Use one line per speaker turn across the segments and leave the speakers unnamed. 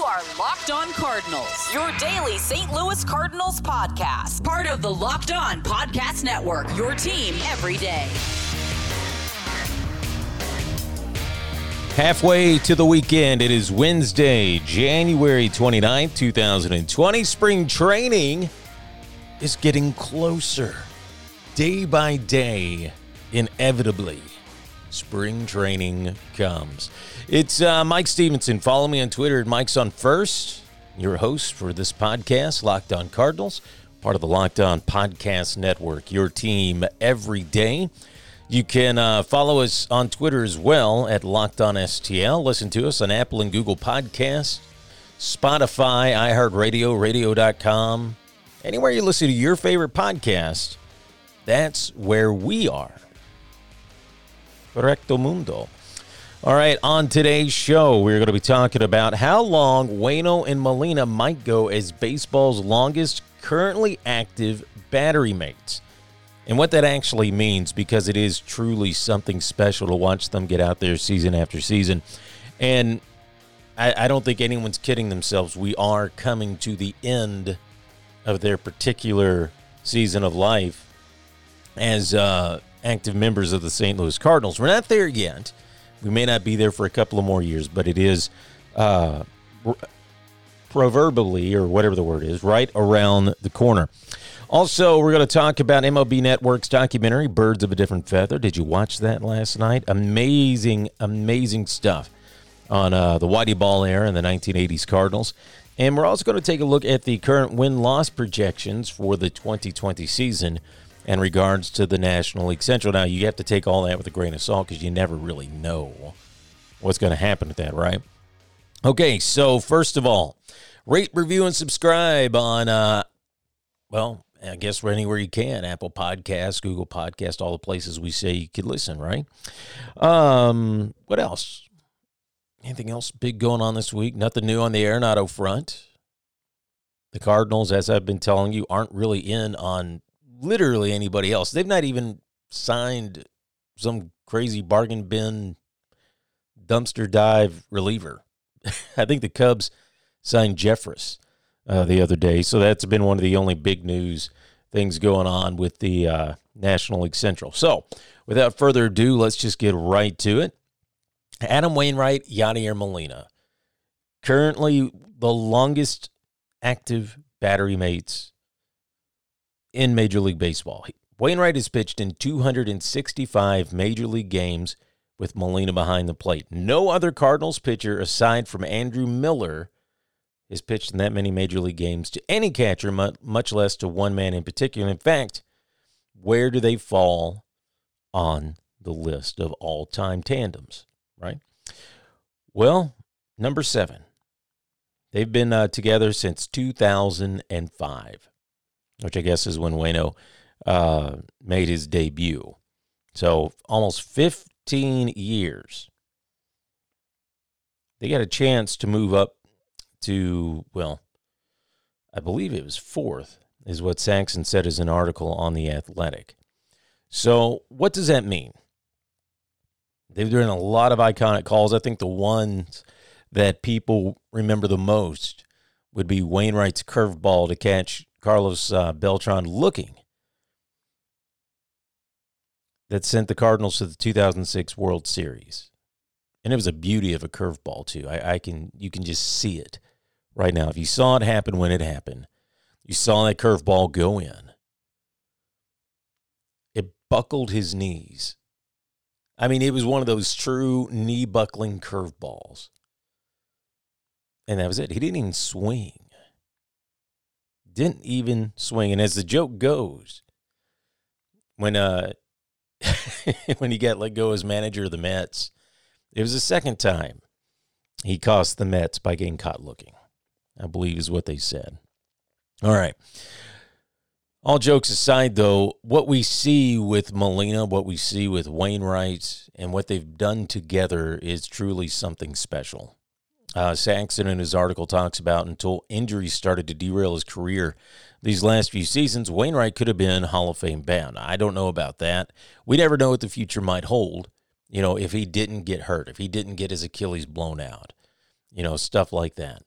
You are Locked On Cardinals, your daily St. Louis Cardinals podcast. Part of the Locked On Podcast Network, your team every day.
Halfway to the weekend, it is Wednesday, January 29th, 2020. Spring training is getting closer. Day by day, inevitably, spring training comes. It's uh, Mike Stevenson. Follow me on Twitter at Mike's on First. Your host for this podcast, Locked On Cardinals, part of the Locked On Podcast Network. Your team every day. You can uh, follow us on Twitter as well at Locked On STL. Listen to us on Apple and Google Podcasts, Spotify, iHeartRadio, Radio.com. Anywhere you listen to your favorite podcast, that's where we are. Correcto Mundo. All right, on today's show, we're going to be talking about how long Wayno and Molina might go as baseball's longest currently active battery mates. And what that actually means, because it is truly something special to watch them get out there season after season. And I, I don't think anyone's kidding themselves. We are coming to the end of their particular season of life as uh, active members of the St. Louis Cardinals. We're not there yet. We may not be there for a couple of more years, but it is uh, proverbially, or whatever the word is, right around the corner. Also, we're going to talk about MLB Network's documentary, Birds of a Different Feather. Did you watch that last night? Amazing, amazing stuff on uh, the Whitey Ball era and the 1980s Cardinals. And we're also going to take a look at the current win loss projections for the 2020 season in regards to the National League Central. Now, you have to take all that with a grain of salt because you never really know what's going to happen with that, right? Okay, so first of all, rate, review, and subscribe on, uh, well, I guess anywhere you can Apple Podcasts, Google Podcast, all the places we say you could listen, right? Um, what else? Anything else big going on this week? Nothing new on the Arenado front. The Cardinals, as I've been telling you, aren't really in on literally anybody else. They've not even signed some crazy bargain bin dumpster dive reliever. I think the Cubs signed Jeffress uh, the other day, so that's been one of the only big news things going on with the uh, National League Central. So, without further ado, let's just get right to it. Adam Wainwright, Yadier Molina, currently the longest active battery mates in Major League Baseball. Wainwright has pitched in 265 Major League games with Molina behind the plate. No other Cardinals pitcher aside from Andrew Miller has pitched in that many Major League games to any catcher, much less to one man in particular. In fact, where do they fall on the list of all time tandems, right? Well, number seven. They've been uh, together since 2005 which I guess is when Wayno uh, made his debut. So almost 15 years. They got a chance to move up to, well, I believe it was fourth, is what Saxon said as an article on The Athletic. So, what does that mean? They've done a lot of iconic calls. I think the ones that people remember the most would be Wainwright's curveball to catch Carlos uh, Beltran looking that sent the Cardinals to the 2006 World Series. And it was a beauty of a curveball too. I, I can you can just see it right now. If you saw it happen when it happened, you saw that curveball go in. It buckled his knees. I mean, it was one of those true knee buckling curveballs. And that was it. He didn't even swing didn't even swing. And as the joke goes, when uh when he got let go as manager of the Mets, it was the second time he cost the Mets by getting caught looking. I believe is what they said. All right. All jokes aside, though, what we see with Molina, what we see with Wainwright, and what they've done together is truly something special. Uh, Saxon in his article talks about until injuries started to derail his career these last few seasons, Wainwright could have been Hall of Fame bound. I don't know about that. We never know what the future might hold, you know, if he didn't get hurt, if he didn't get his Achilles blown out, you know, stuff like that.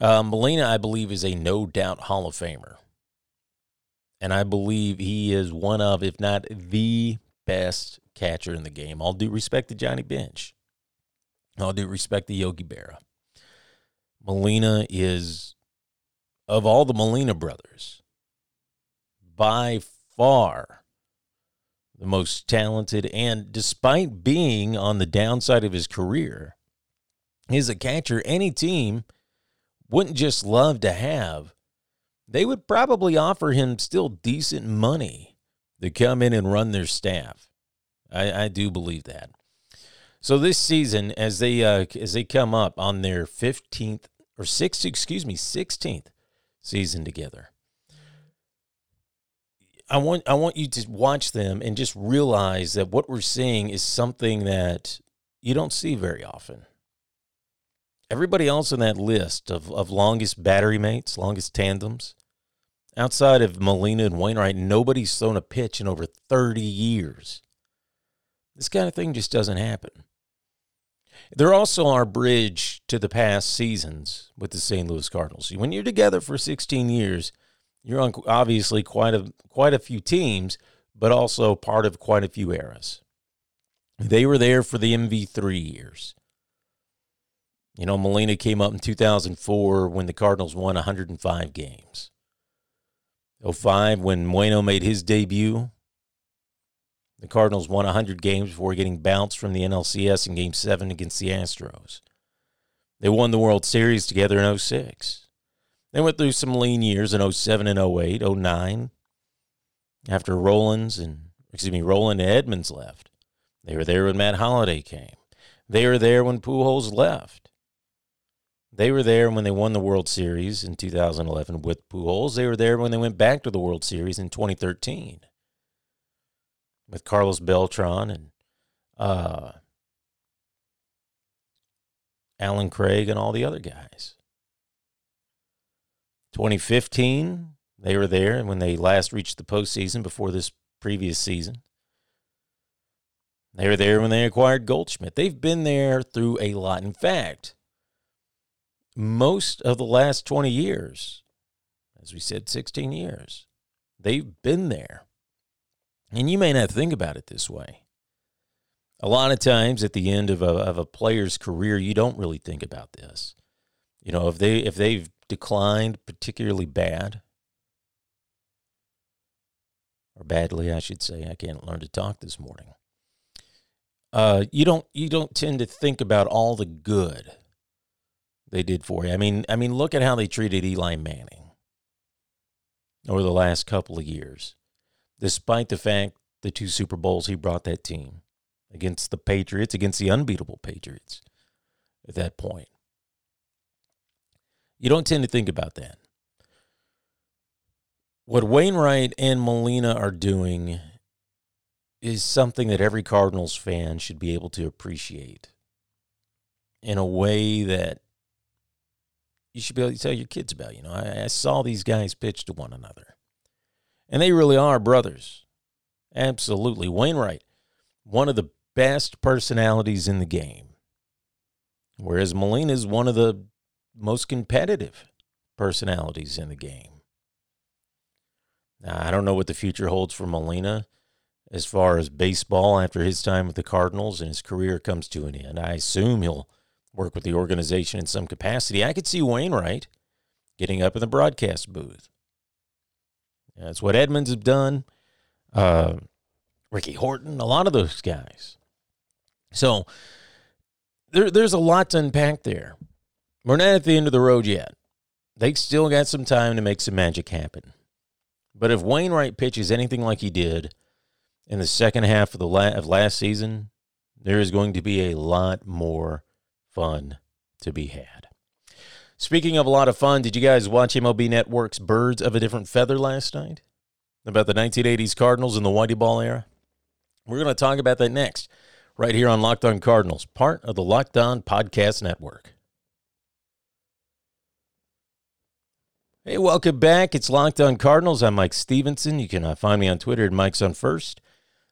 Uh, Molina, I believe, is a no doubt Hall of Famer. And I believe he is one of, if not the best catcher in the game. All due respect to Johnny Bench. All due respect to Yogi Berra. Molina is, of all the Molina brothers, by far the most talented. And despite being on the downside of his career, he's a catcher any team wouldn't just love to have. They would probably offer him still decent money to come in and run their staff. I, I do believe that. So this season, as they uh, as they come up on their fifteenth or sixth, excuse me, sixteenth season together, I want I want you to watch them and just realize that what we're seeing is something that you don't see very often. Everybody else on that list of, of longest battery mates, longest tandems, outside of Molina and Wainwright, nobody's thrown a pitch in over 30 years. This kind of thing just doesn't happen. They're also our bridge to the past seasons with the St. Louis Cardinals. When you're together for 16 years, you're on obviously quite a quite a few teams, but also part of quite a few eras. They were there for the MV3 years. You know, Molina came up in 2004 when the Cardinals won 105 games. 05 when Wayno made his debut. The Cardinals won 100 games before getting bounced from the NLCS in game 7 against the Astros. They won the World Series together in 06. They went through some lean years in 07 and 08, 09. After Rollins and excuse me, Rolen and Edmonds left. They were there when Matt Holliday came. They were there when Pujols left. They were there when they won the World Series in 2011 with Pujols. They were there when they went back to the World Series in 2013 with Carlos Beltran and uh, Allen Craig and all the other guys. 2015, they were there when they last reached the postseason before this previous season. They were there when they acquired Goldschmidt. They've been there through a lot. In fact, most of the last 20 years, as we said, 16 years, they've been there. And you may not think about it this way. A lot of times at the end of a, of a player's career, you don't really think about this. You know, if they if they've declined particularly bad, or badly, I should say, I can't learn to talk this morning. Uh, you don't you don't tend to think about all the good they did for you. I mean, I mean, look at how they treated Eli Manning over the last couple of years, despite the fact the two Super Bowls he brought that team against the Patriots, against the unbeatable Patriots at that point. You don't tend to think about that. What Wainwright and Molina are doing is something that every Cardinals fan should be able to appreciate in a way that you should be able to tell your kids about. You know, I, I saw these guys pitch to one another, and they really are brothers. Absolutely. Wainwright, one of the best personalities in the game, whereas Molina is one of the most competitive personalities in the game. Now, I don't know what the future holds for Molina as far as baseball after his time with the Cardinals and his career comes to an end. I assume he'll work with the organization in some capacity. I could see Wainwright getting up in the broadcast booth. That's what Edmonds have done. Uh, Ricky Horton, a lot of those guys. So there, there's a lot to unpack there. We're not at the end of the road yet. They still got some time to make some magic happen. But if Wainwright pitches anything like he did in the second half of the la- of last season, there is going to be a lot more fun to be had. Speaking of a lot of fun, did you guys watch MLB Network's Birds of a Different Feather last night? About the 1980s Cardinals and the Whitey Ball era? We're going to talk about that next, right here on Locked On Cardinals, part of the Locked On Podcast Network. Hey, welcome back. It's Locked On Cardinals. I'm Mike Stevenson. You can uh, find me on Twitter at Mike's on First.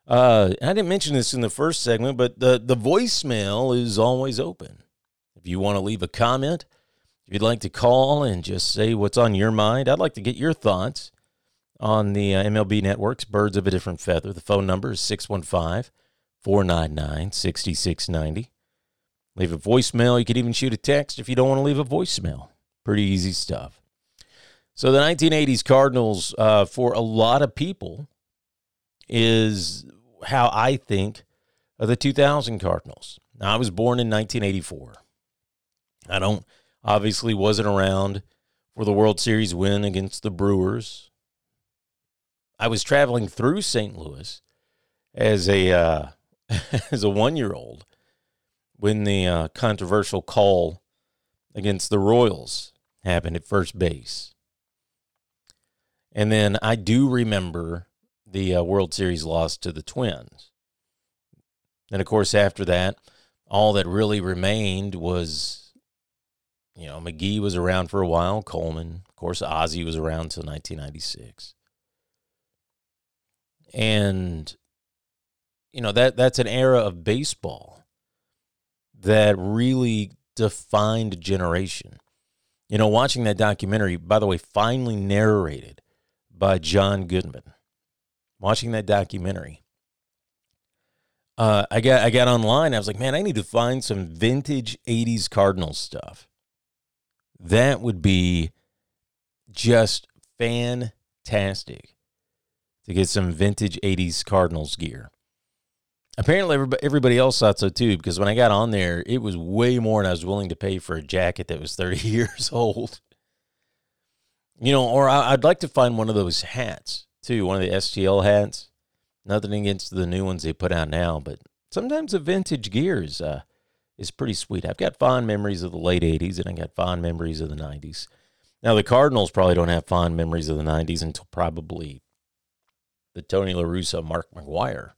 Uh, I didn't mention this in the first segment, but the, the voicemail is always open. If you want to leave a comment, If you'd like to call and just say what's on your mind, I'd like to get your thoughts on the uh, MLB Network's Birds of a Different Feather. The phone number is 615 499 6690. Leave a voicemail. You could even shoot a text if you don't want to leave a voicemail. Pretty easy stuff. So, the 1980s Cardinals, uh, for a lot of people, is how I think of the 2000 Cardinals. Now, I was born in 1984. I don't obviously wasn't around for the World Series win against the Brewers. I was traveling through St. Louis as a uh, as a one year old when the uh, controversial call against the Royals happened at first base. And then I do remember the uh, World Series loss to the Twins. And of course, after that, all that really remained was, you know, McGee was around for a while, Coleman. Of course, Ozzie was around until 1996. And, you know, that that's an era of baseball that really defined a generation. You know, watching that documentary, by the way, finally narrated by John Goodman. Watching that documentary, uh, I got I got online. I was like, man, I need to find some vintage '80s Cardinals stuff. That would be just fantastic to get some vintage '80s Cardinals gear. Apparently, everybody, else thought so too. Because when I got on there, it was way more than I was willing to pay for a jacket that was 30 years old. You know, or I'd like to find one of those hats too, one of the STL hats. Nothing against the new ones they put out now, but sometimes the vintage gear is, uh, is pretty sweet. I've got fond memories of the late 80s and I got fond memories of the 90s. Now, the Cardinals probably don't have fond memories of the 90s until probably the Tony La Russa, Mark McGwire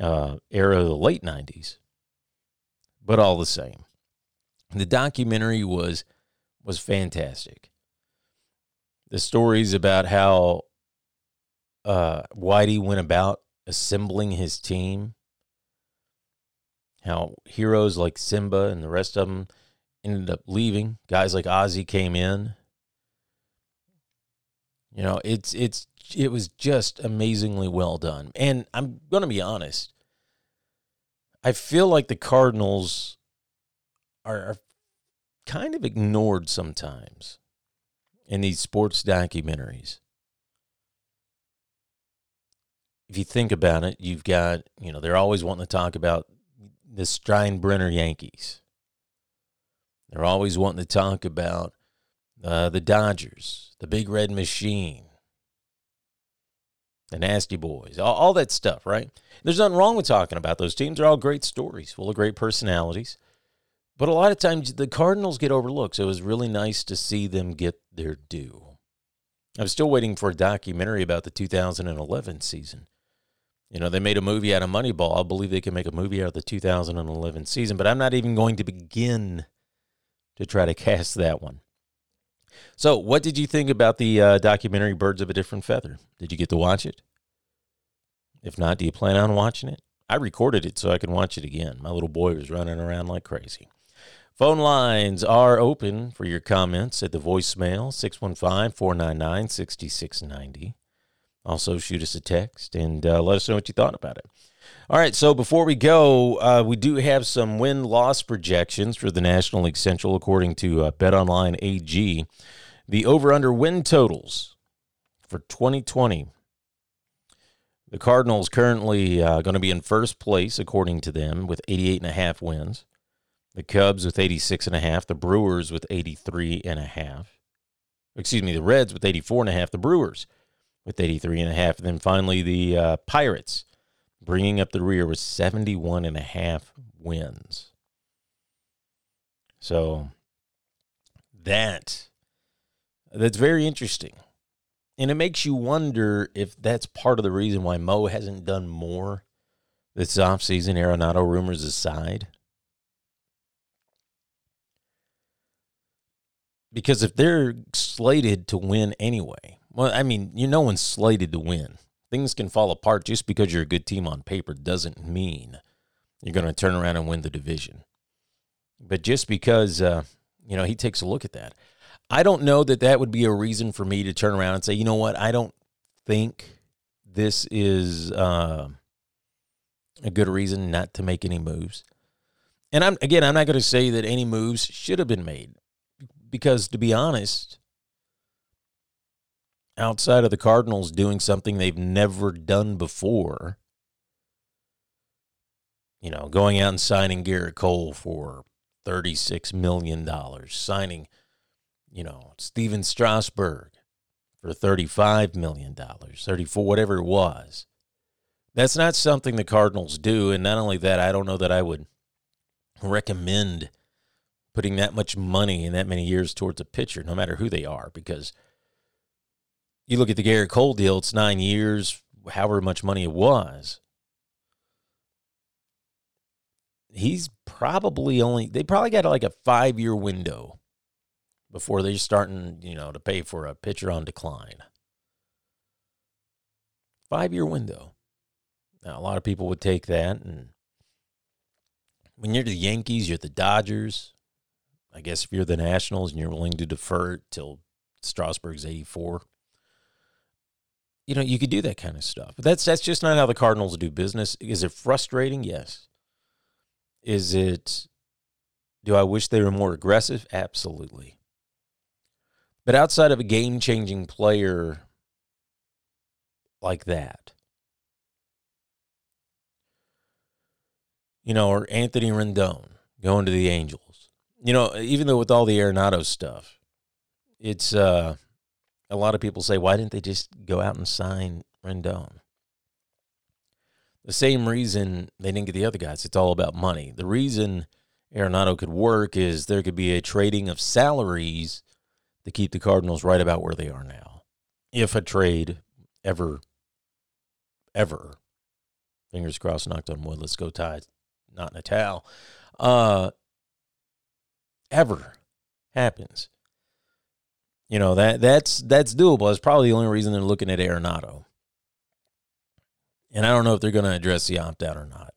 uh, era of the late 90s. But all the same, the documentary was was fantastic. The stories about how uh, Whitey went about assembling his team, how heroes like Simba and the rest of them ended up leaving. Guys like Ozzie came in. You know, it's it's it was just amazingly well done. And I'm going to be honest. I feel like the Cardinals are, are kind of ignored sometimes in these sports documentaries if you think about it, you've got, you know, they're always wanting to talk about the Steinbrenner Yankees. They're always wanting to talk about uh, the Dodgers, the Big Red Machine, the Nasty Boys, all, all that stuff, right? There's nothing wrong with talking about those teams. They're all great stories, full of great personalities. But a lot of times the Cardinals get overlooked, so it was really nice to see them get their due. I'm still waiting for a documentary about the 2011 season. You know, they made a movie out of Moneyball. I believe they can make a movie out of the 2011 season, but I'm not even going to begin to try to cast that one. So, what did you think about the uh, documentary Birds of a Different Feather? Did you get to watch it? If not, do you plan on watching it? I recorded it so I can watch it again. My little boy was running around like crazy. Phone lines are open for your comments at the voicemail 615 499 6690. Also, shoot us a text and uh, let us know what you thought about it. All right, so before we go, uh, we do have some win loss projections for the National League Central according to uh, BetOnline AG. The over under win totals for 2020. The Cardinals currently uh, going to be in first place according to them with 88 and a half wins. The Cubs with 86 and a half, the Brewers with 83 and a half. Excuse me, the Reds with 84 and a half, the Brewers with 83 and a half. And then finally, the uh, Pirates bringing up the rear with 71 and a half wins. So that that's very interesting. And it makes you wonder if that's part of the reason why Mo hasn't done more this offseason, Arenado rumors aside. Because if they're slated to win anyway, well, I mean, you no one's slated to win. Things can fall apart just because you're a good team on paper doesn't mean you're going to turn around and win the division. But just because uh, You know, he takes a look at that. I don't know that that would be a reason for me to turn around and say, you know what, I don't think this is uh, a good reason not to make any moves. And I'm again, I'm not going to say that any moves should have been made because, to be honest, outside of the Cardinals doing something they've never done before, you know, going out and signing Gerrit Cole for $36 million, signing, you know, Stephen Strasburg for $35 million, 34, whatever it was. That's not something the Cardinals do. And not only that, I don't know that I would recommend putting that much money in that many years towards a pitcher, no matter who they are, because you look at the Gerrit Cole deal, it's nine years, however much money it was. He's probably only, they probably got like a five year window before they're starting, you know, to pay for a pitcher on decline. Five year window. Now, a lot of people would take that. And when you're the Yankees, you're the Dodgers. I guess if you're the Nationals and you're willing to defer it till Strasburg's 84, you know, you could do that kind of stuff. But that's that's just not how the Cardinals do business. Is it frustrating? Yes. Is it do I wish they were more aggressive? Absolutely. But outside of a game changing player like that, you know, or Anthony Rendon going to the Angels, you know, even though with all the Arenado stuff, it's uh, a lot of people say, why didn't they just go out and sign Rendon? The same reason they didn't get the other guys. It's all about money. The reason Arenado could work is there could be a trading of salaries to keep the Cardinals right about where they are now. If a trade ever, ever, fingers crossed, knocked on wood, let's go tie, not in a towel, uh, ever happens. You know, that that's that's doable. It's probably the only reason they're looking at Arenado. And I don't know if they're going to address the opt out or not.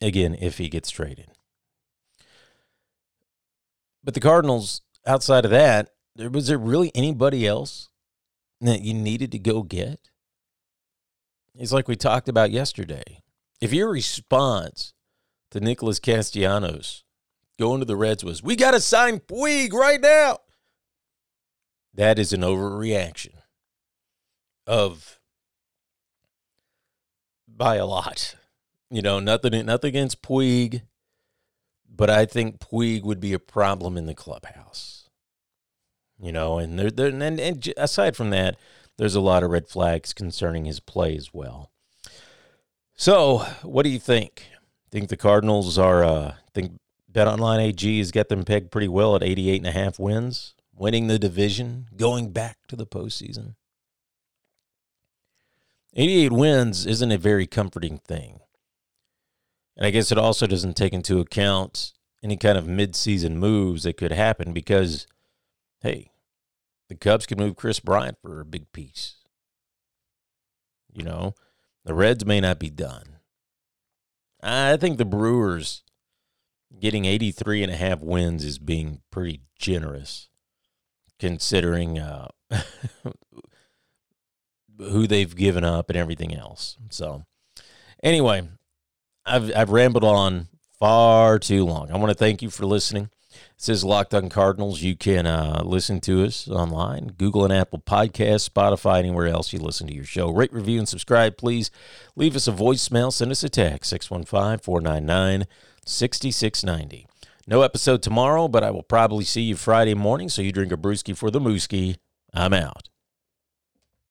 Again, if he gets traded. But the Cardinals, outside of that, was there really anybody else that you needed to go get? It's like we talked about yesterday. If your response to Nicholas Castellanos going to the Reds was, we got to sign Puig right now, that is an overreaction of by a lot. You know, nothing nothing against Puig, but I think Puig would be a problem in the clubhouse. You know, and there, there and, and aside from that, there's a lot of red flags concerning his play as well. So, what do you think? Think the Cardinals are? Uh, think BetOnline AG has got them pegged pretty well at 88 and a half wins, winning the division, going back to the postseason. 88 wins isn't a very comforting thing. And I guess it also doesn't take into account any kind of midseason moves that could happen because hey, the Cubs could move Kris Bryant for a big piece. You know, the Reds may not be done. I think the Brewers getting 83 and a half wins is being pretty generous considering uh, who they've given up and everything else. So, anyway, I've, I've rambled on far too long. I want to thank you for listening. This is Locked On Cardinals. You can uh, listen to us online, Google and Apple Podcasts, Spotify, anywhere else you listen to your show. Rate, review, and subscribe, please. Leave us a voicemail. Send us a text, 615 499 6690. No episode tomorrow, but I will probably see you Friday morning, so you drink a brewski for the mooski. I'm out.